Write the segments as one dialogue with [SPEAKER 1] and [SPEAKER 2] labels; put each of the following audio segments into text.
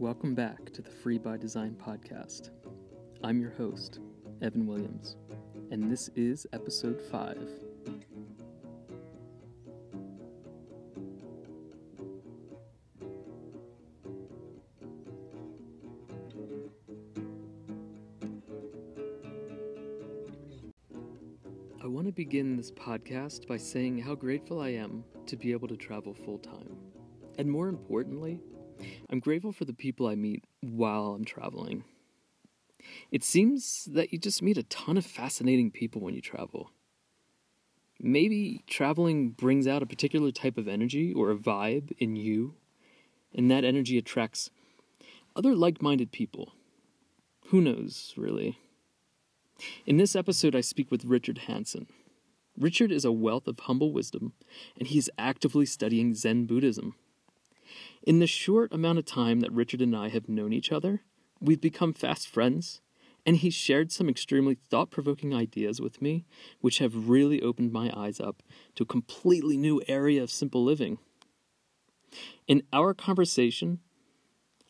[SPEAKER 1] Welcome back to the Free by Design podcast. I'm your host, Evan Williams, and this is episode 5. I want to begin this podcast by saying how grateful I am to be able to travel full time. And more importantly, I'm grateful for the people I meet while I'm traveling. It seems that you just meet a ton of fascinating people when you travel. Maybe traveling brings out a particular type of energy or a vibe in you, and that energy attracts other like minded people. Who knows, really? In this episode, I speak with Richard Hanson. Richard is a wealth of humble wisdom, and he is actively studying Zen Buddhism. In the short amount of time that Richard and I have known each other, we've become fast friends, and he's shared some extremely thought provoking ideas with me, which have really opened my eyes up to a completely new area of simple living. In our conversation,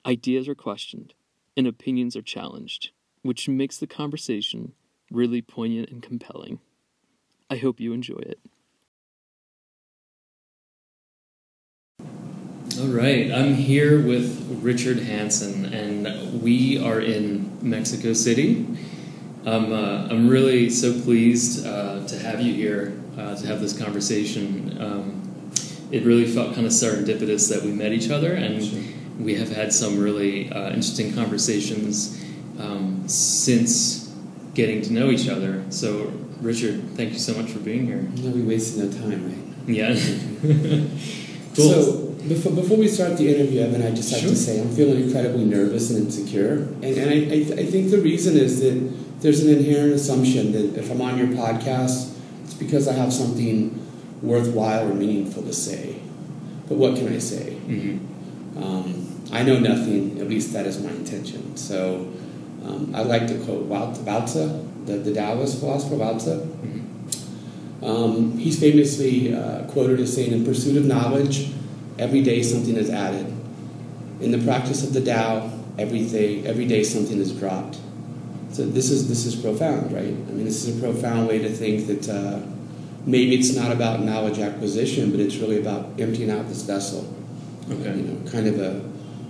[SPEAKER 1] ideas are questioned and opinions are challenged, which makes the conversation really poignant and compelling. I hope you enjoy it. All right, I'm here with Richard Hanson, and we are in Mexico City. I'm, uh, I'm really so pleased uh, to have you here uh, to have this conversation. Um, it really felt kind of serendipitous that we met each other, and sure. we have had some really uh, interesting conversations um, since getting to know each other. So, Richard, thank you so much for being here.
[SPEAKER 2] No, we wasted no time, right?
[SPEAKER 1] Yeah.
[SPEAKER 2] cool. So, before, before we start the interview, Evan, I just have
[SPEAKER 1] Sure.
[SPEAKER 2] to say I'm feeling incredibly nervous and insecure. And, and I, I, I think the reason is that there's an inherent assumption that if I'm on your podcast, it's because I have something worthwhile or meaningful to say. But what can I say?
[SPEAKER 1] Mhm.
[SPEAKER 2] Um, I know nothing, at least that is my intention. So um, I like to quote Lao the, the Taoist philosopher Tzu.
[SPEAKER 1] Mhm.
[SPEAKER 2] Um, he's famously uh, quoted as saying, In pursuit of knowledge, every day something is added. In the practice of the Tao, everything, every day something is dropped. So this is, this is profound, right? I mean, this is a profound way to think that uh, maybe it's not about knowledge acquisition, but it's really about emptying out this vessel.
[SPEAKER 1] Okay.
[SPEAKER 2] You know, kind of a,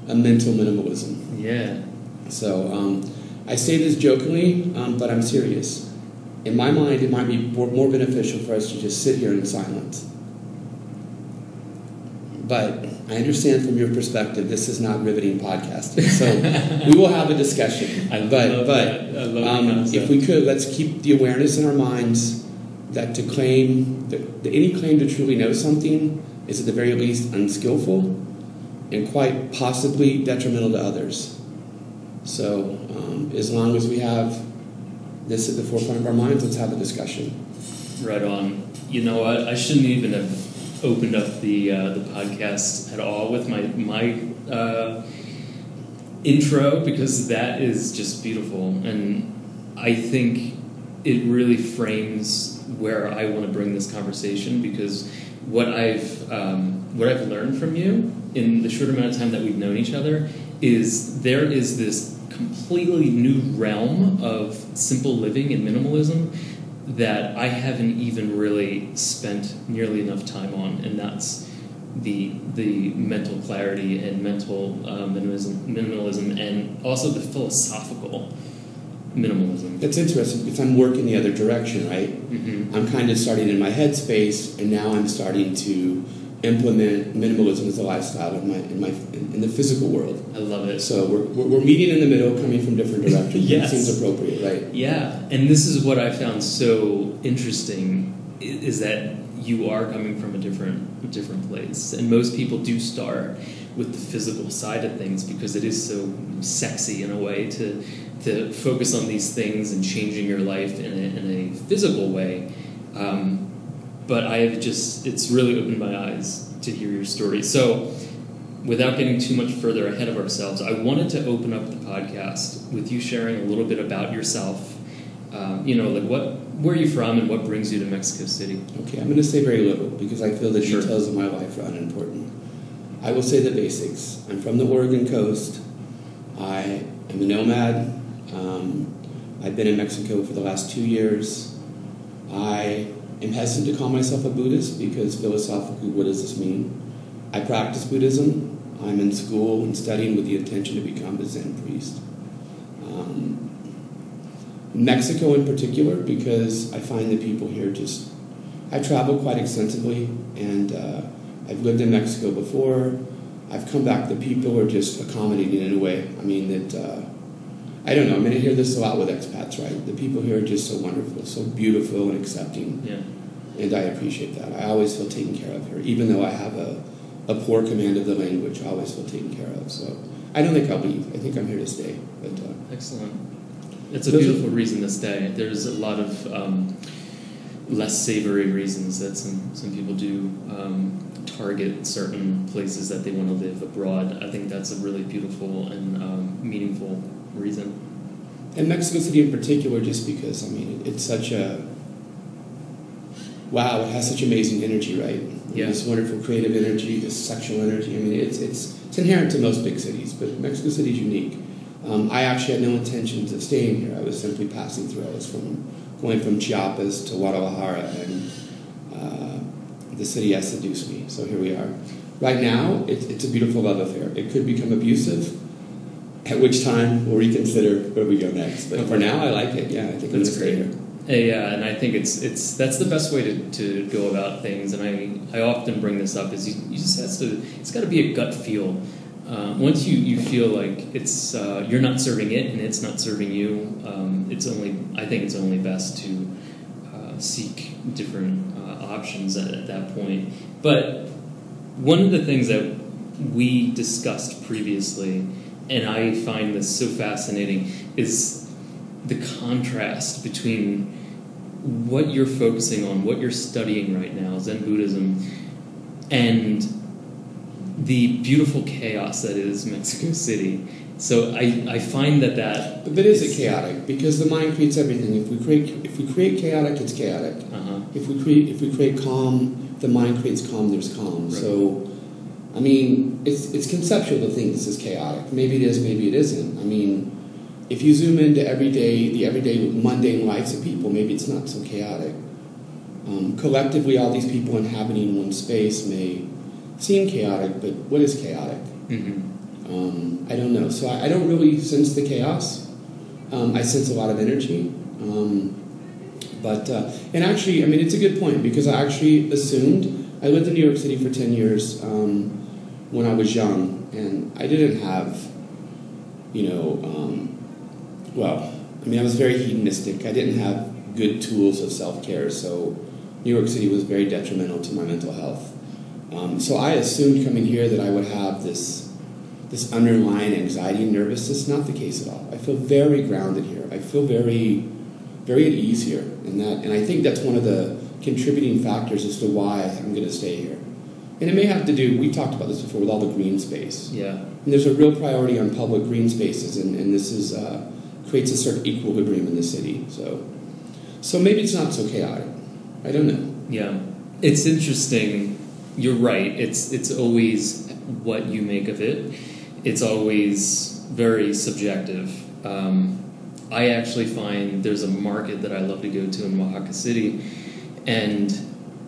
[SPEAKER 2] a mental minimalism.
[SPEAKER 1] Yeah.
[SPEAKER 2] So um, I say this jokingly, um, but I'm serious. In my mind, it might be more, more beneficial for us to just sit here in silence. But I understand from your perspective, this is not riveting podcasting. So we will have a discussion.
[SPEAKER 1] I
[SPEAKER 2] but
[SPEAKER 1] love
[SPEAKER 2] but.
[SPEAKER 1] I
[SPEAKER 2] um, if we could, let's keep the awareness in our minds that to claim that, that any claim to truly know something is at the very least unskillful and quite possibly detrimental to others. So, um, as long as we have this at the forefront of our minds, let's have a discussion.
[SPEAKER 1] Right on. You know what? I shouldn't even have opened up the uh, the podcast at all with my my uh, intro because that is just beautiful, and I think it really frames where I want to bring this conversation because what I've um, what I've learned from you in the short amount of time that we've known each other is there is this completely new realm of simple living and minimalism that I haven't even really spent nearly enough time on, and that's the the mental clarity and mental uh, minimalism, minimalism, and also the philosophical minimalism.
[SPEAKER 2] That's interesting because I'm working the other direction, right?
[SPEAKER 1] hmm
[SPEAKER 2] I'm kind of starting in my headspace, and now I'm starting to implement minimalism as a lifestyle in my in my in the physical world.
[SPEAKER 1] I love it.
[SPEAKER 2] So we're, we're, meeting in the middle, coming from different directions.
[SPEAKER 1] Yes.
[SPEAKER 2] It seems appropriate, right?
[SPEAKER 1] Yeah, and this is what I found so interesting is that you are coming from a different different place, and most people do start with the physical side of things because it is so sexy in a way to to focus on these things and changing your life in a, in a physical way. Um, but I have just it's really opened my eyes to hear your story. So without getting too much further ahead of ourselves, I wanted to open up the podcast with you sharing a little bit about yourself. Um, you know, like what, where are you from, and what brings you to Mexico City?
[SPEAKER 2] Okay, I'm going to say very little because I feel the
[SPEAKER 1] Sure.
[SPEAKER 2] details of my life are unimportant. I will say the basics. I'm from the Oregon coast. I am a nomad. Um, I've been in Mexico for the last two years. I am hesitant to call myself a Buddhist because philosophically, what does this mean? I practice Buddhism. I'm in school and studying with the intention to become a Zen priest. Um, Mexico, in particular, because I find the people here just. I travel quite extensively, and uh, I've lived in Mexico before. I've come back. The people are just accommodating in a way. I mean that. Uh, I don't know. I mean, I hear this a lot with expats, right? The people here are just so wonderful, so beautiful and accepting.
[SPEAKER 1] Yeah.
[SPEAKER 2] And I appreciate that. I always feel taken care of here, even though I have a, a poor command of the language. I always feel taken care of. So I don't think I'll leave. I think I'm here to stay. But uh,
[SPEAKER 1] excellent. It's a
[SPEAKER 2] Those are-
[SPEAKER 1] beautiful reason to stay. There's a lot of um, less savory reasons that some some people do um, target certain places that they want to live abroad. I think that's a really beautiful and um, meaningful reason.
[SPEAKER 2] And Mexico City in particular, just because I mean, it, it's such a wow. It has such amazing energy, right?
[SPEAKER 1] Yeah.
[SPEAKER 2] This wonderful creative energy, this sexual energy. I mean, it's it's it's inherent to most big cities, but Mexico City is unique. Um, I actually had no intentions of staying here. I was simply passing through. I was from going from Chiapas to Guadalajara, and uh, the city has seduced me. So here we are. Right now, it's, it's a beautiful love affair. It could become abusive, at which time we'll reconsider where we go next. But for now, I like it. Yeah, I think I'm going to
[SPEAKER 1] That's great. Yeah, and I think it's it's that's the best way to, to go about things. And I, I often bring this up is you, you just has to it's got to be a gut feel. Uh, once you, you feel like it's uh, you're not serving it and it's not serving you, um, it's only I think it's only best to uh, seek different uh, options at, at that point. But one of the things that we discussed previously, and I find this so fascinating, is the contrast between what you're focusing on, what you're studying right now, Zen Buddhism, and the beautiful chaos that is Mexico City. So I, I find that that
[SPEAKER 2] But, but is it chaotic? Because the mind creates everything. If we create if we create chaotic, it's chaotic.
[SPEAKER 1] uh-huh,
[SPEAKER 2] If we create if we create calm, the mind creates calm. There's calm.
[SPEAKER 1] Right.
[SPEAKER 2] So, I mean, it's it's conceptual to think this is chaotic. Maybe it is. Maybe it isn't. I mean, if you zoom into everyday the everyday mundane lives of people, maybe it's not so chaotic. Um, collectively, all these people inhabiting one space may seem chaotic, but what is chaotic?
[SPEAKER 1] mhm.
[SPEAKER 2] Um, I don't know. So I, I don't really sense the chaos. Um, I sense a lot of energy. Um, but, uh, and actually, I mean, it's a good point because I actually assumed, I lived in New York City for 10 years um, when I was young, and I didn't have, you know, um, well, I mean, I was very hedonistic. I didn't have good tools of self care, so New York City was very detrimental to my mental health. Um, so I assumed coming here that I would have this this underlying anxiety and nervousness. Not the case at all. I feel very grounded here. I feel very very at ease here, and that and I think that's one of the contributing factors as to why I'm going to stay here. And it may have to do. We talked about this before with all the green space.
[SPEAKER 1] yeah.
[SPEAKER 2] And there's a real priority on public green spaces, and, and this is uh, creates a certain equilibrium in the city. So, so maybe it's not so chaotic. I don't know.
[SPEAKER 1] Yeah, it's interesting. You're right. It's it's always what you make of it. It's always very subjective. Um, I actually find there's a market that I love to go to in Oaxaca City, and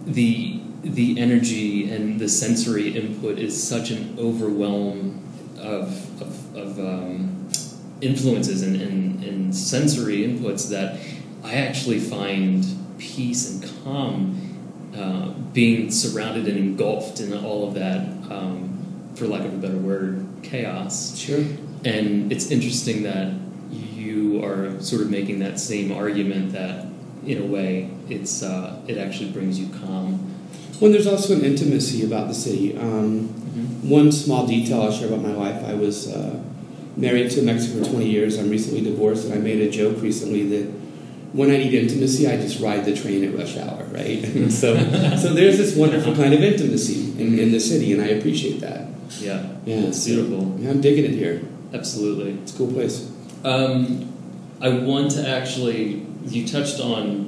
[SPEAKER 1] the the energy and the sensory input is such an overwhelm of of, of um, influences and, and, and sensory inputs that I actually find peace and calm uh, being surrounded and engulfed in all of that, um, for lack of a better word, chaos.
[SPEAKER 2] Sure.
[SPEAKER 1] And it's interesting that you are sort of making that same argument that, in a way, it's uh, it actually brings you calm.
[SPEAKER 2] Well, there's also an intimacy about the city. Um, one small detail I'll share about my life: I was uh, married to a Mexican for 20 years. I'm recently divorced, and I made a joke recently that when I need intimacy, I just ride the train at rush hour, right? so, so there's this wonderful kind of intimacy in, in the city, and I appreciate that.
[SPEAKER 1] Yeah,
[SPEAKER 2] Yeah,
[SPEAKER 1] it's beautiful.
[SPEAKER 2] Yeah, I'm digging it here.
[SPEAKER 1] Absolutely.
[SPEAKER 2] It's a cool place.
[SPEAKER 1] Um, I want to actually. You touched on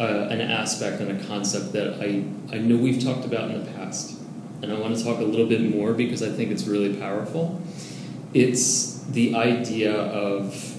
[SPEAKER 1] uh, an aspect and a concept that I, I know we've talked about in the past, and I want to talk a little bit more because I think it's really powerful. It's the idea of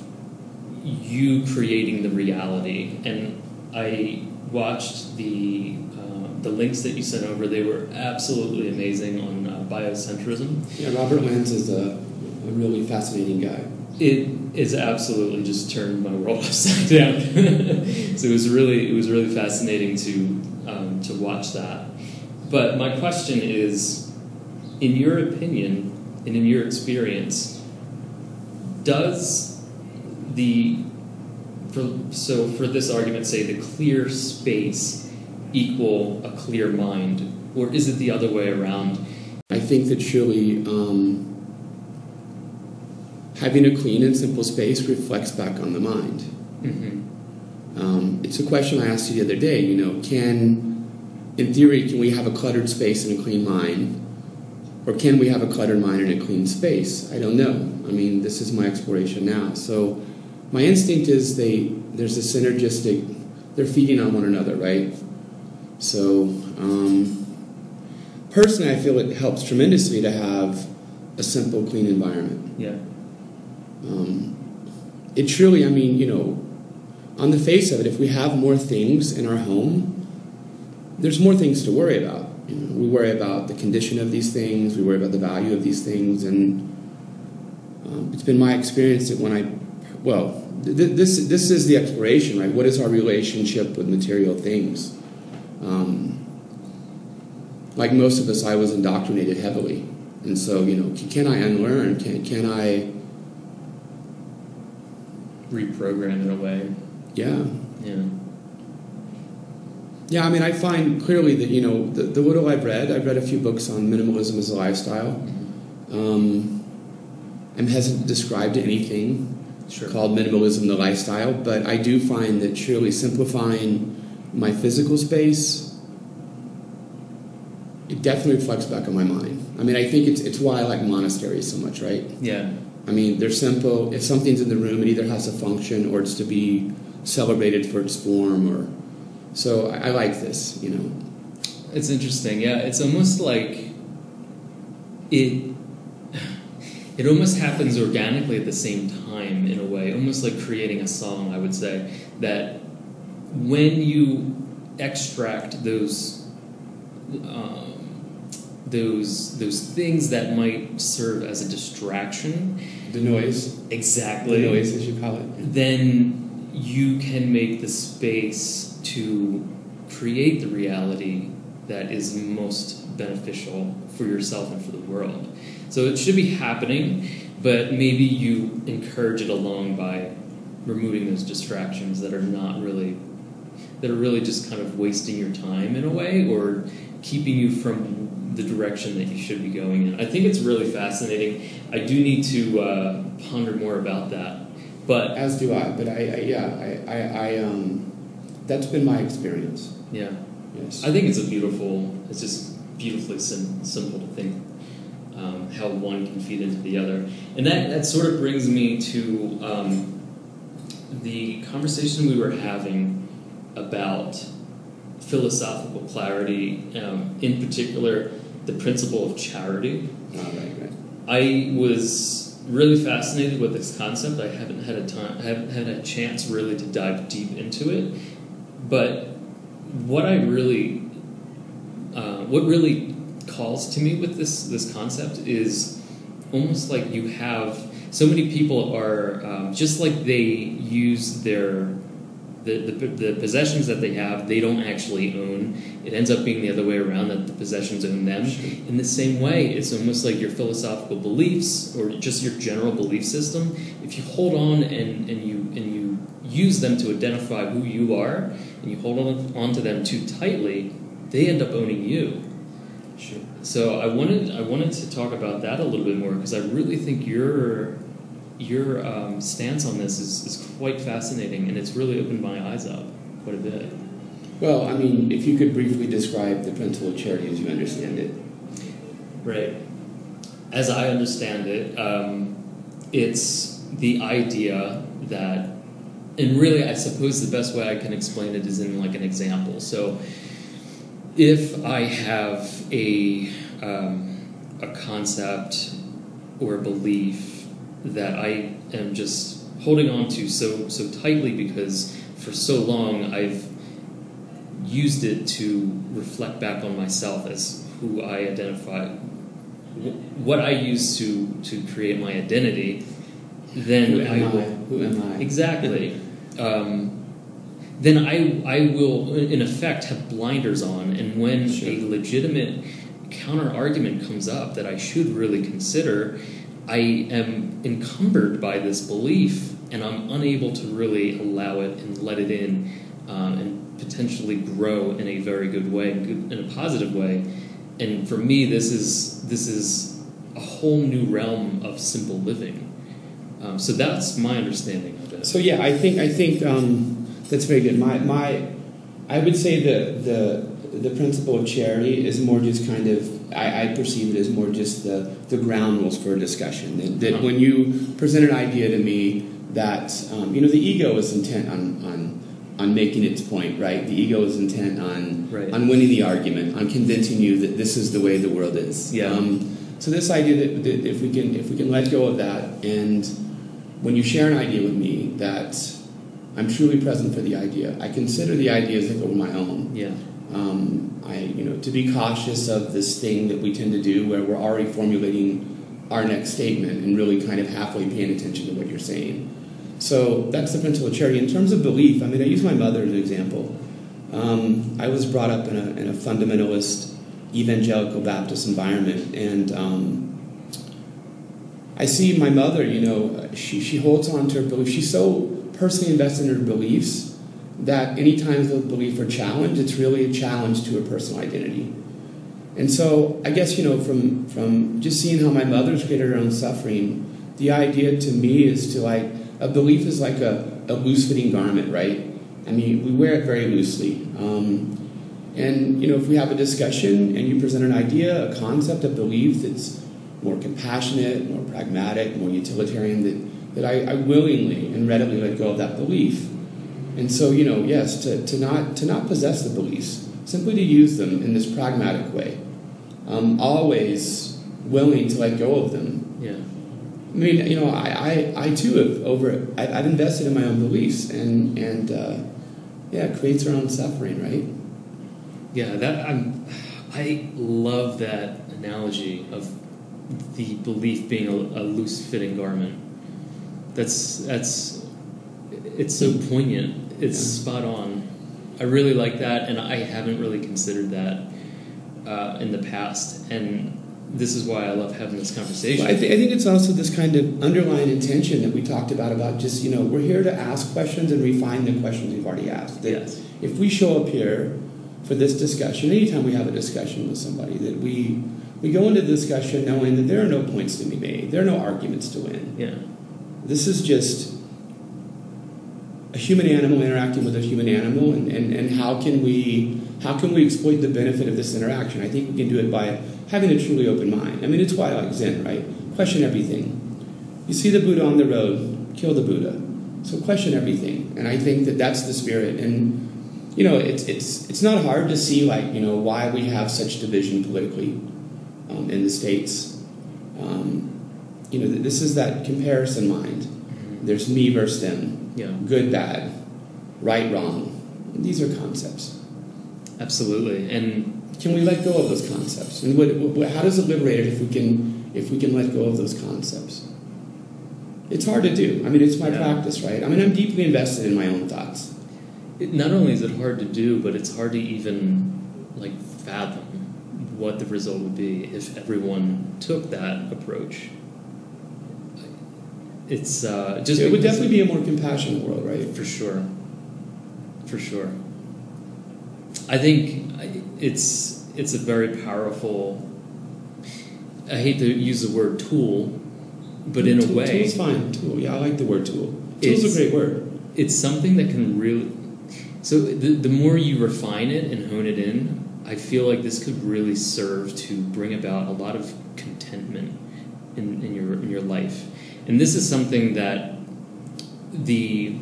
[SPEAKER 1] you creating the reality. And I watched the uh, the links that you sent over. They were absolutely amazing on uh, biocentrism.
[SPEAKER 2] Yeah, Robert Lanza is a, a really fascinating guy.
[SPEAKER 1] It is absolutely just turned my world upside down. so it was really it was really fascinating to um, to watch that. But my question is, in your opinion and in your experience, does the for, so for this argument say the clear space equal a clear mind or is it the other way around
[SPEAKER 2] I think that surely um, having a clean and simple space reflects back on the mind.
[SPEAKER 1] mm-hmm.
[SPEAKER 2] Um, it's a question I asked you the other day. You know, can, in theory, can we have a cluttered space and a clean mind, or can we have a cluttered mind and a clean space? I don't know. I mean, this is my exploration now. So, my instinct is they there's a synergistic. They're feeding on one another, right? So, um, personally, I feel it helps tremendously to have a simple, clean environment.
[SPEAKER 1] yeah
[SPEAKER 2] Um, it truly, I mean, you know, on the face of it, if we have more things in our home, there's more things to worry about. You know, we worry about the condition of these things, we worry about the value of these things, and um, it's been my experience that when I, well, th- this this is the exploration, right? What is our relationship with material things? Um, like most of us, I was indoctrinated heavily, and so you know, can I unlearn? Can can I?
[SPEAKER 1] Reprogram in a way
[SPEAKER 2] Yeah,
[SPEAKER 1] yeah
[SPEAKER 2] Yeah, I mean, I find clearly that, you know, the, the little I've read, I've read a few books on minimalism as a lifestyle. Um, I'm hesitant to describe to anything
[SPEAKER 1] sure
[SPEAKER 2] called minimalism the lifestyle, but I do find that surely simplifying my physical space, it definitely reflects back on my mind. I mean, I think it's, it's why I like monasteries so much, right?
[SPEAKER 1] yeah
[SPEAKER 2] I mean, they're simple. If something's in the room, it either has a function or it's to be celebrated for its form or so I, I like this, you know.
[SPEAKER 1] It's interesting. Yeah, it's almost like it. It almost happens organically at the same time, in a way, almost like creating a song. I would say that when you extract those um, those those things that might serve as a distraction,
[SPEAKER 2] The noise,
[SPEAKER 1] exactly,
[SPEAKER 2] the noise as you call it.
[SPEAKER 1] then you can make the space to create the reality that is most beneficial for yourself and for the world. So it should be happening, but maybe you encourage it along by removing those distractions that are not really that are really just kind of wasting your time in a way or keeping you from the direction that you should be going in. I think it's really fascinating. I do need to uh, ponder more about that. But
[SPEAKER 2] As do I, but I, I yeah, I, I, I um, that's been my experience.
[SPEAKER 1] yeah,
[SPEAKER 2] Yes.
[SPEAKER 1] I think it's a beautiful. It's just beautifully sim- simple to think um, how one can feed into the other, and that that sort of brings me to um, the conversation we were having about philosophical clarity, um, in particular the principle of charity.
[SPEAKER 2] All right, right.
[SPEAKER 1] I was really fascinated with this concept. I haven't had a time, I haven't had a chance really to dive deep into it. But what I really, uh, what really calls to me with this this concept is almost like you have so many people are um, just like they use their the, the, the possessions that they have they don't actually own. It ends up being the other way around that the possessions own them. In the same way it's almost like your philosophical beliefs or just your general belief system if you hold on and, and you and you use them to identify who you are and you hold on, on to them too tightly they end up owning you.
[SPEAKER 2] Sure.
[SPEAKER 1] so I wanted I wanted to talk about that a little bit more because I really think your your um, stance on this is, is quite fascinating and it's really opened my eyes up quite a bit.
[SPEAKER 2] Well, I mean, if you could briefly describe the principle of charity as you understand it.
[SPEAKER 1] Right. As I understand it, um, it's the idea that, and really, I suppose the best way I can explain it is in like an example. So, if I have a um, a concept or a belief that I am just holding on to so so tightly because for so long I've used it to reflect back on myself as who I identify, what I use to to create my identity. Then
[SPEAKER 2] Who am I?
[SPEAKER 1] will
[SPEAKER 2] Who am I?
[SPEAKER 1] exactly. um, then I I will in effect have blinders on, and when
[SPEAKER 2] Sure.
[SPEAKER 1] a legitimate counter argument comes up that I should really consider, I am encumbered by this belief, and I'm unable to really allow it and let it in, um, and potentially grow in a very good way, in a positive way. And for me, this is this is a whole new realm of simple living. Um, so that's my understanding of it.
[SPEAKER 2] So yeah, I think I think um, that's very good. My my, I would say the the the principle of charity is more just kind of I, I perceive it as more just the the ground rules for a discussion. That, that when you present an idea to me, that um, you know the ego is intent on on on making its point, right? The ego is intent on
[SPEAKER 1] Right.
[SPEAKER 2] on winning the argument, on convincing you that this is the way the world is.
[SPEAKER 1] Yeah.
[SPEAKER 2] Um, so this idea that, that if we can if we can let go of that and when you share an idea with me that I'm truly present for the idea. I consider the idea as if it were my own.
[SPEAKER 1] Yeah.
[SPEAKER 2] Um, I, you know, to be cautious of this thing that we tend to do where we're already formulating our next statement and really kind of halfway paying attention to what you're saying. So that's the principle of charity. In terms of belief, I mean, I use my mother as an example. Um, I was brought up in a, in a fundamentalist evangelical Baptist environment, and um, I see my mother, you know, she, she holds on to her beliefs. She's so personally invested in her beliefs that anytime those belief are challenged, it's really a challenge to a personal identity. And so I guess, you know, from, from just seeing how my mother's created her own suffering, the idea to me is to like, a belief is like a, a loose fitting garment, right? I mean, we wear it very loosely. Um, and, you know, if we have a discussion and you present an idea, a concept, a belief that's more compassionate, more pragmatic, more utilitarian, that, that I, I willingly and readily let go of that belief. And so, you know, yes, to, to, not, to not possess the beliefs, simply to use them in this pragmatic way. Um, always willing to let go of them.
[SPEAKER 1] Yeah.
[SPEAKER 2] I mean, you know, I, I, I too have over, I, I've invested in my own beliefs and, and uh, yeah, it creates our own suffering, right?
[SPEAKER 1] Yeah, that I'm. I love that analogy of the belief being a, a loose-fitting garment. That's that's. It's so poignant. It's
[SPEAKER 2] Yeah.
[SPEAKER 1] spot on. I really like that, and I haven't really considered that uh, in the past. And this is why I love having this conversation.
[SPEAKER 2] Well, I, th- I think it's also this kind of underlying intention that we talked about about just you know we're here to ask questions and refine the questions we've already asked. That
[SPEAKER 1] yes.
[SPEAKER 2] if we show up here for this discussion, anytime we have a discussion with somebody, that we we go into the discussion knowing that there are no points to be made, there are no arguments to win.
[SPEAKER 1] Yeah.
[SPEAKER 2] This is just a human animal interacting with a human animal, and, and, and how can we how can we exploit the benefit of this interaction? I think we can do it by having a truly open mind. I mean, it's why I like Zen, right? Question everything. You see the Buddha on the road, kill the Buddha. So question everything, and I think that that's the spirit. And you know, it's it's it's not hard to see like you know why we have such division politically um, in the states. Um, you know, this is that comparison mind. There's me versus them,
[SPEAKER 1] Yeah.
[SPEAKER 2] good, bad, right, wrong. These are concepts.
[SPEAKER 1] Absolutely. And
[SPEAKER 2] Can we let go of those concepts? And what, what, how does it liberate it if we can if we can let go of those concepts? It's hard to do. I mean, it's my
[SPEAKER 1] Yeah.
[SPEAKER 2] practice, right? I mean, I'm deeply invested in my own thoughts.
[SPEAKER 1] it, not only is it hard to do, but it's hard to even like fathom what the result would be if everyone took that approach. It's uh, just
[SPEAKER 2] it would definitely be a more compassionate world, right?
[SPEAKER 1] for sure, for sure. I think it's it's a very powerful. I hate to use the word tool, but in a
[SPEAKER 2] Tool-
[SPEAKER 1] way,
[SPEAKER 2] tool's fine. Tool, yeah, I like the word tool. Tool's a great word.
[SPEAKER 1] it's something that can really so the, the more you refine it and hone it in i feel like this could really serve to bring about a lot of contentment in, in your in your life and this is something that the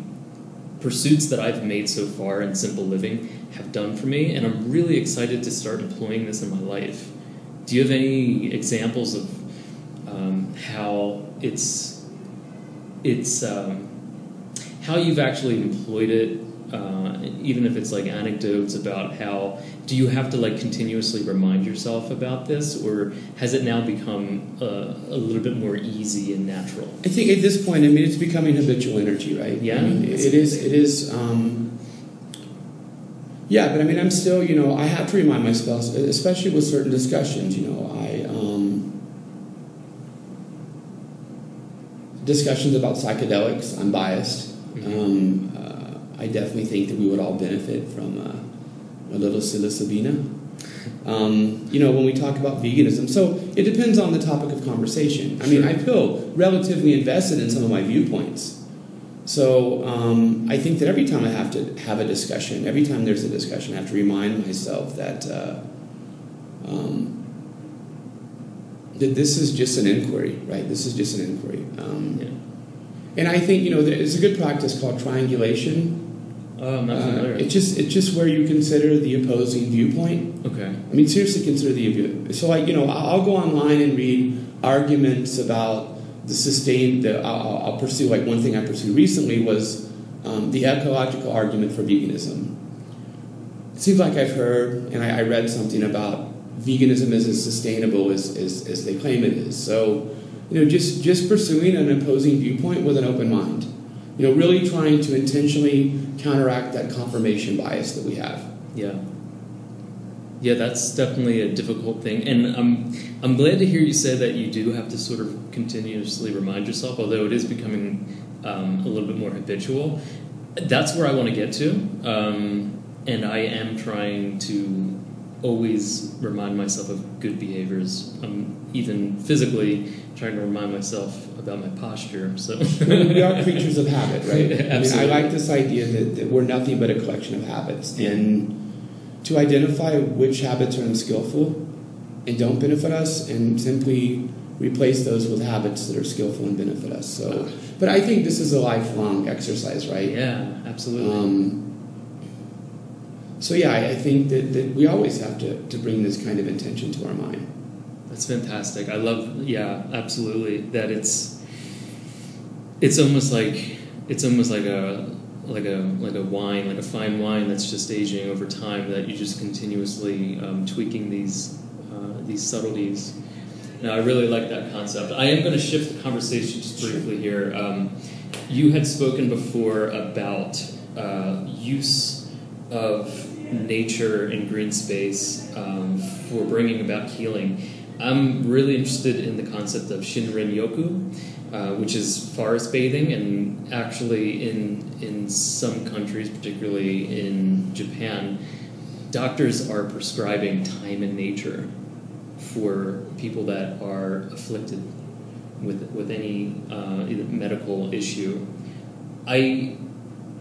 [SPEAKER 1] pursuits that i've made so far in simple living have done for me and i'm really excited to start employing this in my life do you have any examples of um, how it's it's um, how you've actually employed it. Uh, even if it's like anecdotes about how do you have to like continuously remind yourself about this or has it now become uh, a little bit more easy and natural
[SPEAKER 2] I think at this point, I mean, it's becoming habitual energy, right?
[SPEAKER 1] Yeah,
[SPEAKER 2] I mean, it is. It is. Um, yeah, but I mean, I'm still, you know, I have to remind myself, especially with certain discussions. You know, I um, discussions about psychedelics. I'm biased.
[SPEAKER 1] Mhm.
[SPEAKER 2] Um, uh, I definitely think that we would all benefit from uh, a little psilocybina. Um, you know, when we talk about veganism, so it depends on the topic of conversation. I mean,
[SPEAKER 1] Sure.
[SPEAKER 2] I feel relatively invested in some of my viewpoints. So um, I think that every time I have to have a discussion, every time there's a discussion, I have to remind myself that uh, um, that this is just an inquiry, right? This is just an inquiry. Um,
[SPEAKER 1] Yeah.
[SPEAKER 2] And I think you know there's a good practice called triangulation.
[SPEAKER 1] Oh i'm
[SPEAKER 2] Uh, it's just it's just where you consider the opposing viewpoint.
[SPEAKER 1] okay
[SPEAKER 2] I mean, seriously, consider the so like you know I'll I'll go online and read arguments about the sustained. The, I'll, I'll pursue like one thing I pursued recently was um, the ecological argument for veganism. It seems like I've heard and I, I read something about veganism is as sustainable as, as, as they claim it is. So you know just just pursuing an opposing viewpoint with an open mind. You know, really trying to intentionally counteract that confirmation bias that we have.
[SPEAKER 1] Yeah. Yeah, that's definitely a difficult thing, and I'm I'm glad to hear you say that you do have to sort of continuously remind yourself, although it is becoming um, a little bit more habitual. That's where I want to get to, um, and I am trying to always remind myself of good behaviors. I'm even physically trying to remind myself about my posture. So
[SPEAKER 2] we are creatures of habit, right? I mean, I like this idea that, that we're nothing but a collection of habits. And to identify which habits are unskillful and don't benefit us, and simply replace those with habits that are skillful and benefit us. So, but I think this is a lifelong exercise, right?
[SPEAKER 1] yeah, absolutely.
[SPEAKER 2] Um, so yeah, I, I think that, that we always have to, to bring this kind of intention to our mind.
[SPEAKER 1] That's fantastic. I love, yeah, absolutely. That it's, it's almost like, it's almost like a, like a, like a wine, like a fine wine that's just aging over time. That you're just continuously um, tweaking these, uh, these subtleties. Now, I really like that concept. I am going to shift the conversation just briefly here. Um, you had spoken before about uh, use of nature and green space um, for bringing about healing. I'm really interested in the concept of Shinrin Yoku, uh, which is forest bathing, and actually in in some countries, particularly in Japan, doctors are prescribing time in nature for people that are afflicted with with any uh, medical issue. I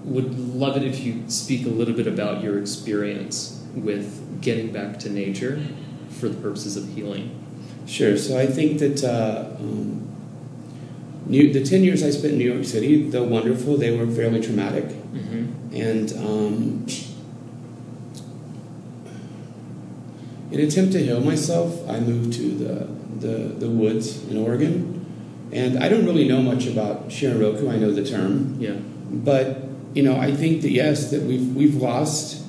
[SPEAKER 1] would love it if you speak a little bit about your experience with getting back to nature for the purposes of healing.
[SPEAKER 2] Sure. So I think that uh, um, New, the 10 years I spent in New York City, though wonderful, they were fairly traumatic.
[SPEAKER 1] Mm-hmm.
[SPEAKER 2] And um, in an attempt to heal myself, I moved to the, the, the woods in Oregon. And I don't really know much about Shinrin-yoku. I know the term.
[SPEAKER 1] Yeah.
[SPEAKER 2] But, you know, I think that, yes, that we've, we've lost,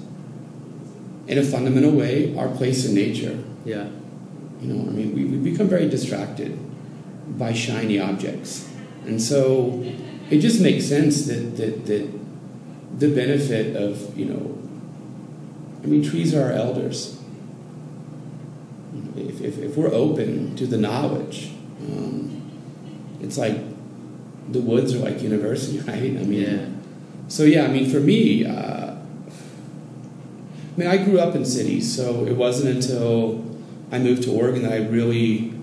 [SPEAKER 2] in a fundamental way, our place in nature.
[SPEAKER 1] Yeah.
[SPEAKER 2] You know, I mean, we, we become very distracted by shiny objects. And so it just makes sense that, that, that the benefit of, you know, I mean, trees are our elders. If, if, if we're open to the knowledge, um, it's like the woods are like university, right? I mean,
[SPEAKER 1] Yeah.
[SPEAKER 2] So yeah, I mean, for me, uh, I mean, I grew up in cities, so it wasn't until I moved to Oregon that I really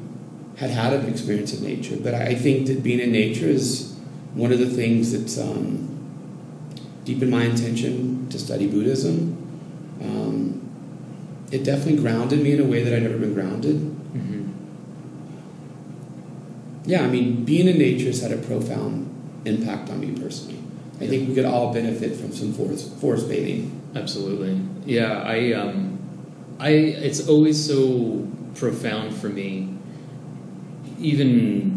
[SPEAKER 2] had had an experience of nature. But I think that being in nature is one of the things that's um, deep in my intention to study Buddhism. Um, it definitely grounded me in a way that I'd never been grounded.
[SPEAKER 1] Mm-hmm.
[SPEAKER 2] Yeah, I mean, being in nature has had a profound impact on me personally. I think we could all benefit from some forest, forest bathing.
[SPEAKER 1] Absolutely. Yeah, I um I it's always so profound for me even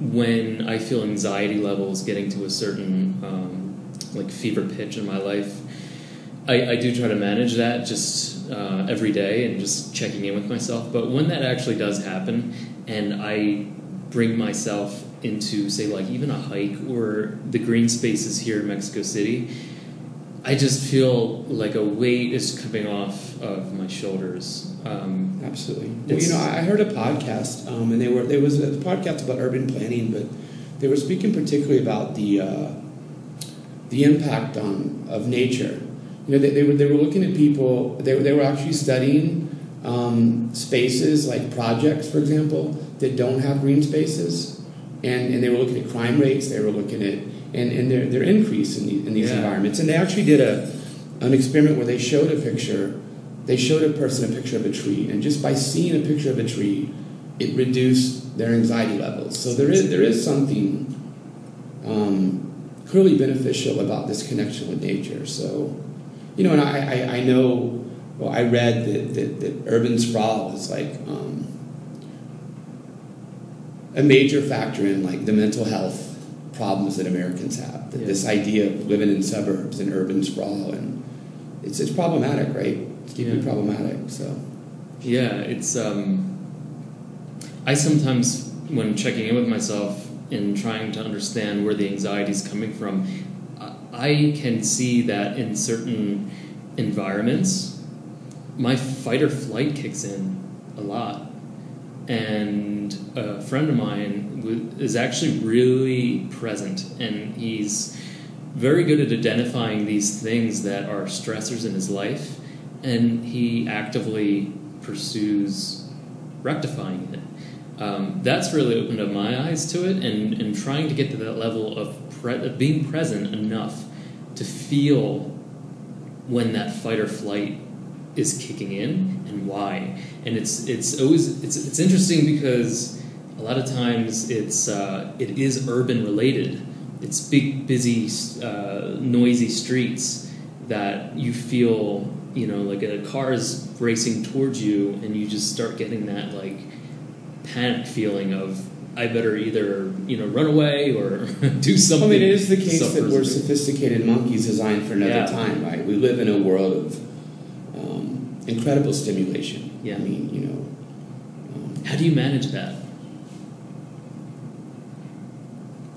[SPEAKER 1] when I feel anxiety levels getting to a certain um, like fever pitch in my life, I, I do try to manage that just uh, every day and just checking in with myself. But when that actually does happen, and I bring myself into say like even a hike or the green spaces here in Mexico City, I just feel like a weight is coming off of my shoulders. Um,
[SPEAKER 2] Absolutely. Well, you know, I heard a podcast, um, and they were there was a podcast about urban planning, but they were speaking particularly about the uh, the impact on of nature. You know, they, they were they were looking at people. They were, they were actually studying um, spaces like projects, for example, that don't have green spaces, and and they were looking at crime rates. They were looking at and, and their, their increase in, the, in these
[SPEAKER 1] Yeah.
[SPEAKER 2] environments. And they actually did a an experiment where they showed a picture. They showed a person a picture of a tree, and just by seeing a picture of a tree, it reduced their anxiety levels. So there is there is something um, clearly beneficial about this connection with nature. So, you know, and I, I, I know, well, I read that, that, that urban sprawl is like um, a major factor in like the mental health problems that Americans have. That
[SPEAKER 1] Yeah.
[SPEAKER 2] This idea of living in suburbs and urban sprawl, and it's, it's problematic, right? It's deeply
[SPEAKER 1] Yeah.
[SPEAKER 2] problematic. So,
[SPEAKER 1] Yeah, it's. Um, I sometimes, when checking in with myself and trying to understand where the anxiety is coming from, I- I can see that in certain environments, my fight or flight kicks in a lot. And a friend of mine is actually really present, and he's very good at identifying these things that are stressors in his life, and he actively pursues rectifying it. Um, that's really opened up my eyes to it, and, and trying to get to that level of, pre- of being present enough to feel when that fight or flight is kicking in and why. And it's it's always it's it's interesting because a lot of times it's uh, it is urban related. It's big, busy, uh, noisy streets that you feel you know like a car is racing towards you, and you just start getting that like panic feeling of I better either you know run away or do something.
[SPEAKER 2] I mean, it is the case that we're sophisticated monkeys designed for another
[SPEAKER 1] Yeah.
[SPEAKER 2] time, right? We live in a world of incredible stimulation.
[SPEAKER 1] Yeah.
[SPEAKER 2] I mean, you know, um,
[SPEAKER 1] How do you manage that?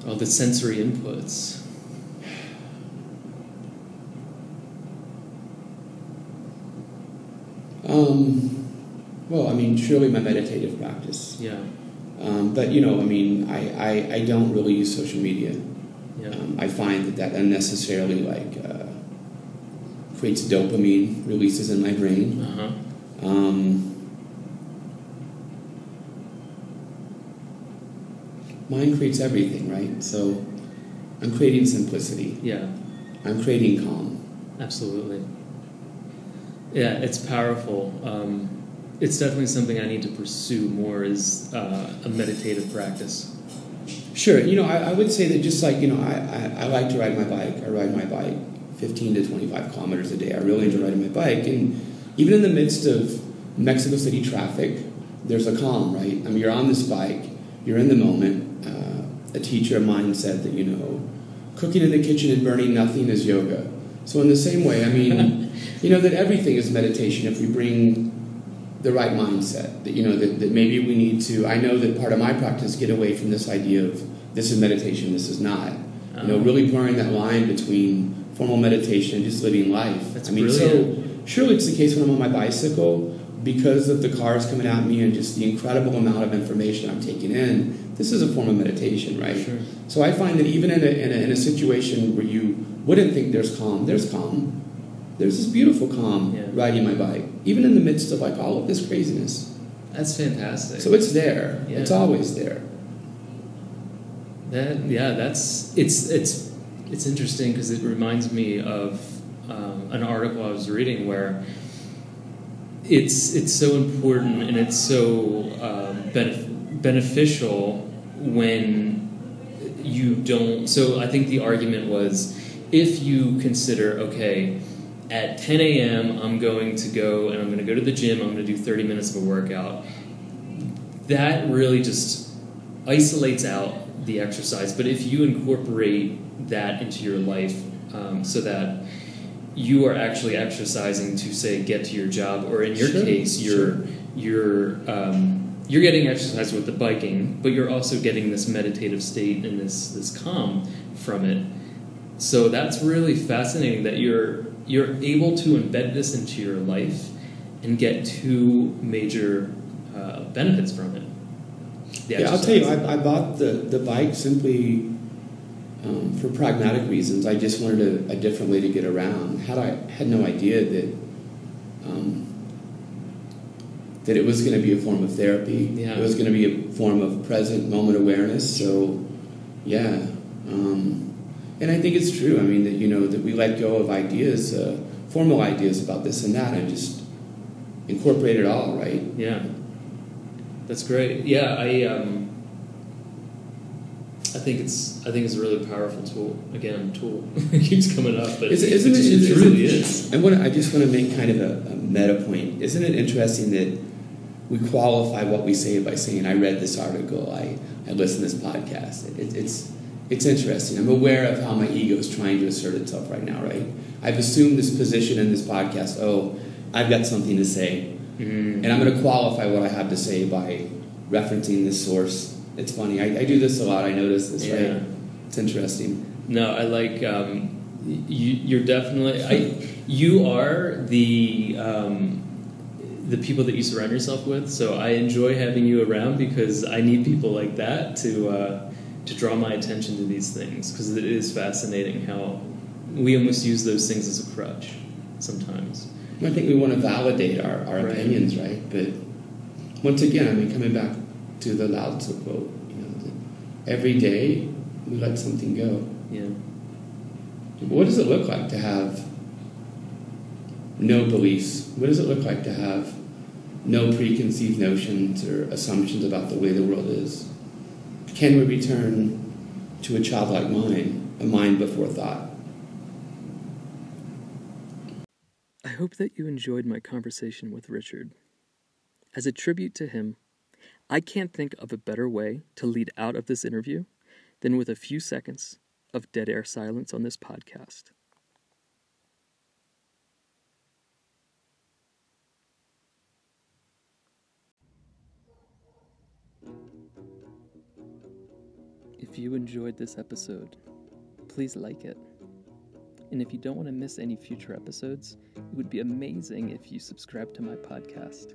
[SPEAKER 1] All the sensory inputs.
[SPEAKER 2] um, well, I mean, surely my meditative practice.
[SPEAKER 1] Yeah,
[SPEAKER 2] Um, but, you know, I mean, I, I, I don't really use social media.
[SPEAKER 1] yeah,
[SPEAKER 2] Um, I find that that unnecessarily, like, uh, creates dopamine releases in my brain.
[SPEAKER 1] uh huh.
[SPEAKER 2] Um, mind creates everything, right? So I'm creating simplicity.
[SPEAKER 1] Yeah,
[SPEAKER 2] I'm creating calm.
[SPEAKER 1] absolutely. Yeah, it's powerful. Um, it's definitely something I need to pursue more. Is uh, a meditative practice.
[SPEAKER 2] Sure, you know, I, I would say that just like, you know, I, I, I like to ride my bike. I ride my bike 15 to 25 kilometers a day. I really enjoy riding my bike. And even in the midst of Mexico City traffic, there's a calm, right? I mean, you're on this bike, you're in the moment. Uh, a teacher of mine said that, you know, cooking in the kitchen and burning nothing is yoga. So, in the same way, I mean, you know, that everything is meditation if we bring the right mindset. That, you know, that, that maybe we need to, I know that part of my practice get away from this idea of this is meditation, this is not. You know,
[SPEAKER 1] Um,
[SPEAKER 2] really blurring that line between formal meditation just living life.
[SPEAKER 1] That's
[SPEAKER 2] I mean,
[SPEAKER 1] brilliant.
[SPEAKER 2] so surely it's the case when I'm on my bicycle because of the cars coming at me and just the incredible amount of information I'm taking in. This is a form of meditation, right?
[SPEAKER 1] Sure.
[SPEAKER 2] So I find that even in a, in a, in a situation where you wouldn't think there's calm, there's calm. There's this beautiful calm
[SPEAKER 1] Yeah.
[SPEAKER 2] riding my bike, even in the midst of like all of this craziness.
[SPEAKER 1] That's fantastic.
[SPEAKER 2] So it's there.
[SPEAKER 1] Yeah.
[SPEAKER 2] It's always there.
[SPEAKER 1] That yeah, that's it's it's it's interesting because it reminds me of um, an article I was reading where it's it's so important and it's so um, benef- beneficial when you don't. So I think the argument was if you consider okay. At 10 a.m., I'm going to go and I'm going to go to the gym. I'm going to do 30 minutes of a workout. That really just isolates out the exercise. But if you incorporate that into your life, um, so that you are actually exercising to say get to your job, or in your
[SPEAKER 2] Sure,
[SPEAKER 1] case, you're
[SPEAKER 2] sure.
[SPEAKER 1] you're um, you're getting exercise with the biking, but you're also getting this meditative state and this this calm from it. So that's really fascinating that you're you're able to embed this into your life and get two major uh, benefits from it. The
[SPEAKER 2] Yeah, I'll tell you. I, I bought the, the bike simply um, for pragmatic reasons. I just wanted a, a different way to get around. Had I had no idea that um, that it was going to be a form of therapy.
[SPEAKER 1] Yeah.
[SPEAKER 2] It was going to be a form of present moment awareness. So, yeah. Um, and I think it's true. I mean, that you know that we let go of ideas, uh, formal ideas about this and that, and just incorporate it all, right?
[SPEAKER 1] Yeah, that's great. Yeah, I um, I think it's I think it's a really powerful tool. Again, tool it keeps coming up, but
[SPEAKER 2] Is it- isn't
[SPEAKER 1] it,
[SPEAKER 2] it-
[SPEAKER 1] just- it- really is.
[SPEAKER 2] I want I just want to make kind of a, a meta point. Isn't it interesting that we qualify what we say by saying, "I read this article," "I, I listened to this podcast." It, it's it's interesting. I'm aware of how my ego is trying to assert itself right now. Right? I've assumed this position in this podcast. Oh, I've got something to say,
[SPEAKER 1] Mm.
[SPEAKER 2] and I'm going to qualify what I have to say by referencing this source. It's funny. I, I do this a lot. I notice this.
[SPEAKER 1] Yeah.
[SPEAKER 2] Right? It's interesting.
[SPEAKER 1] No, I like um, you. You're definitely I. You are the um, the people that you surround yourself with. So I enjoy having you around because I need people like that to uh, to draw my attention to these things because it is fascinating how we almost use those things as a crutch sometimes.
[SPEAKER 2] I think we want to validate our, our
[SPEAKER 1] Right.
[SPEAKER 2] opinions, right? But once again, I mean, coming back to the Lao Tzu quote, you know, that every day we let something go.
[SPEAKER 1] Yeah.
[SPEAKER 2] What does it look like to have no beliefs? What does it look like to have no preconceived notions or assumptions about the way the world is? Can we return to a childlike mind, a mind before thought?
[SPEAKER 3] Hope that you enjoyed my conversation with Richard. As a tribute to him, I can't think of a better way to lead out of this interview than with a few seconds of dead air silence on this podcast. If you enjoyed this episode, please like it. And if you don't want to miss any future episodes, it would be amazing if you subscribe to my podcast.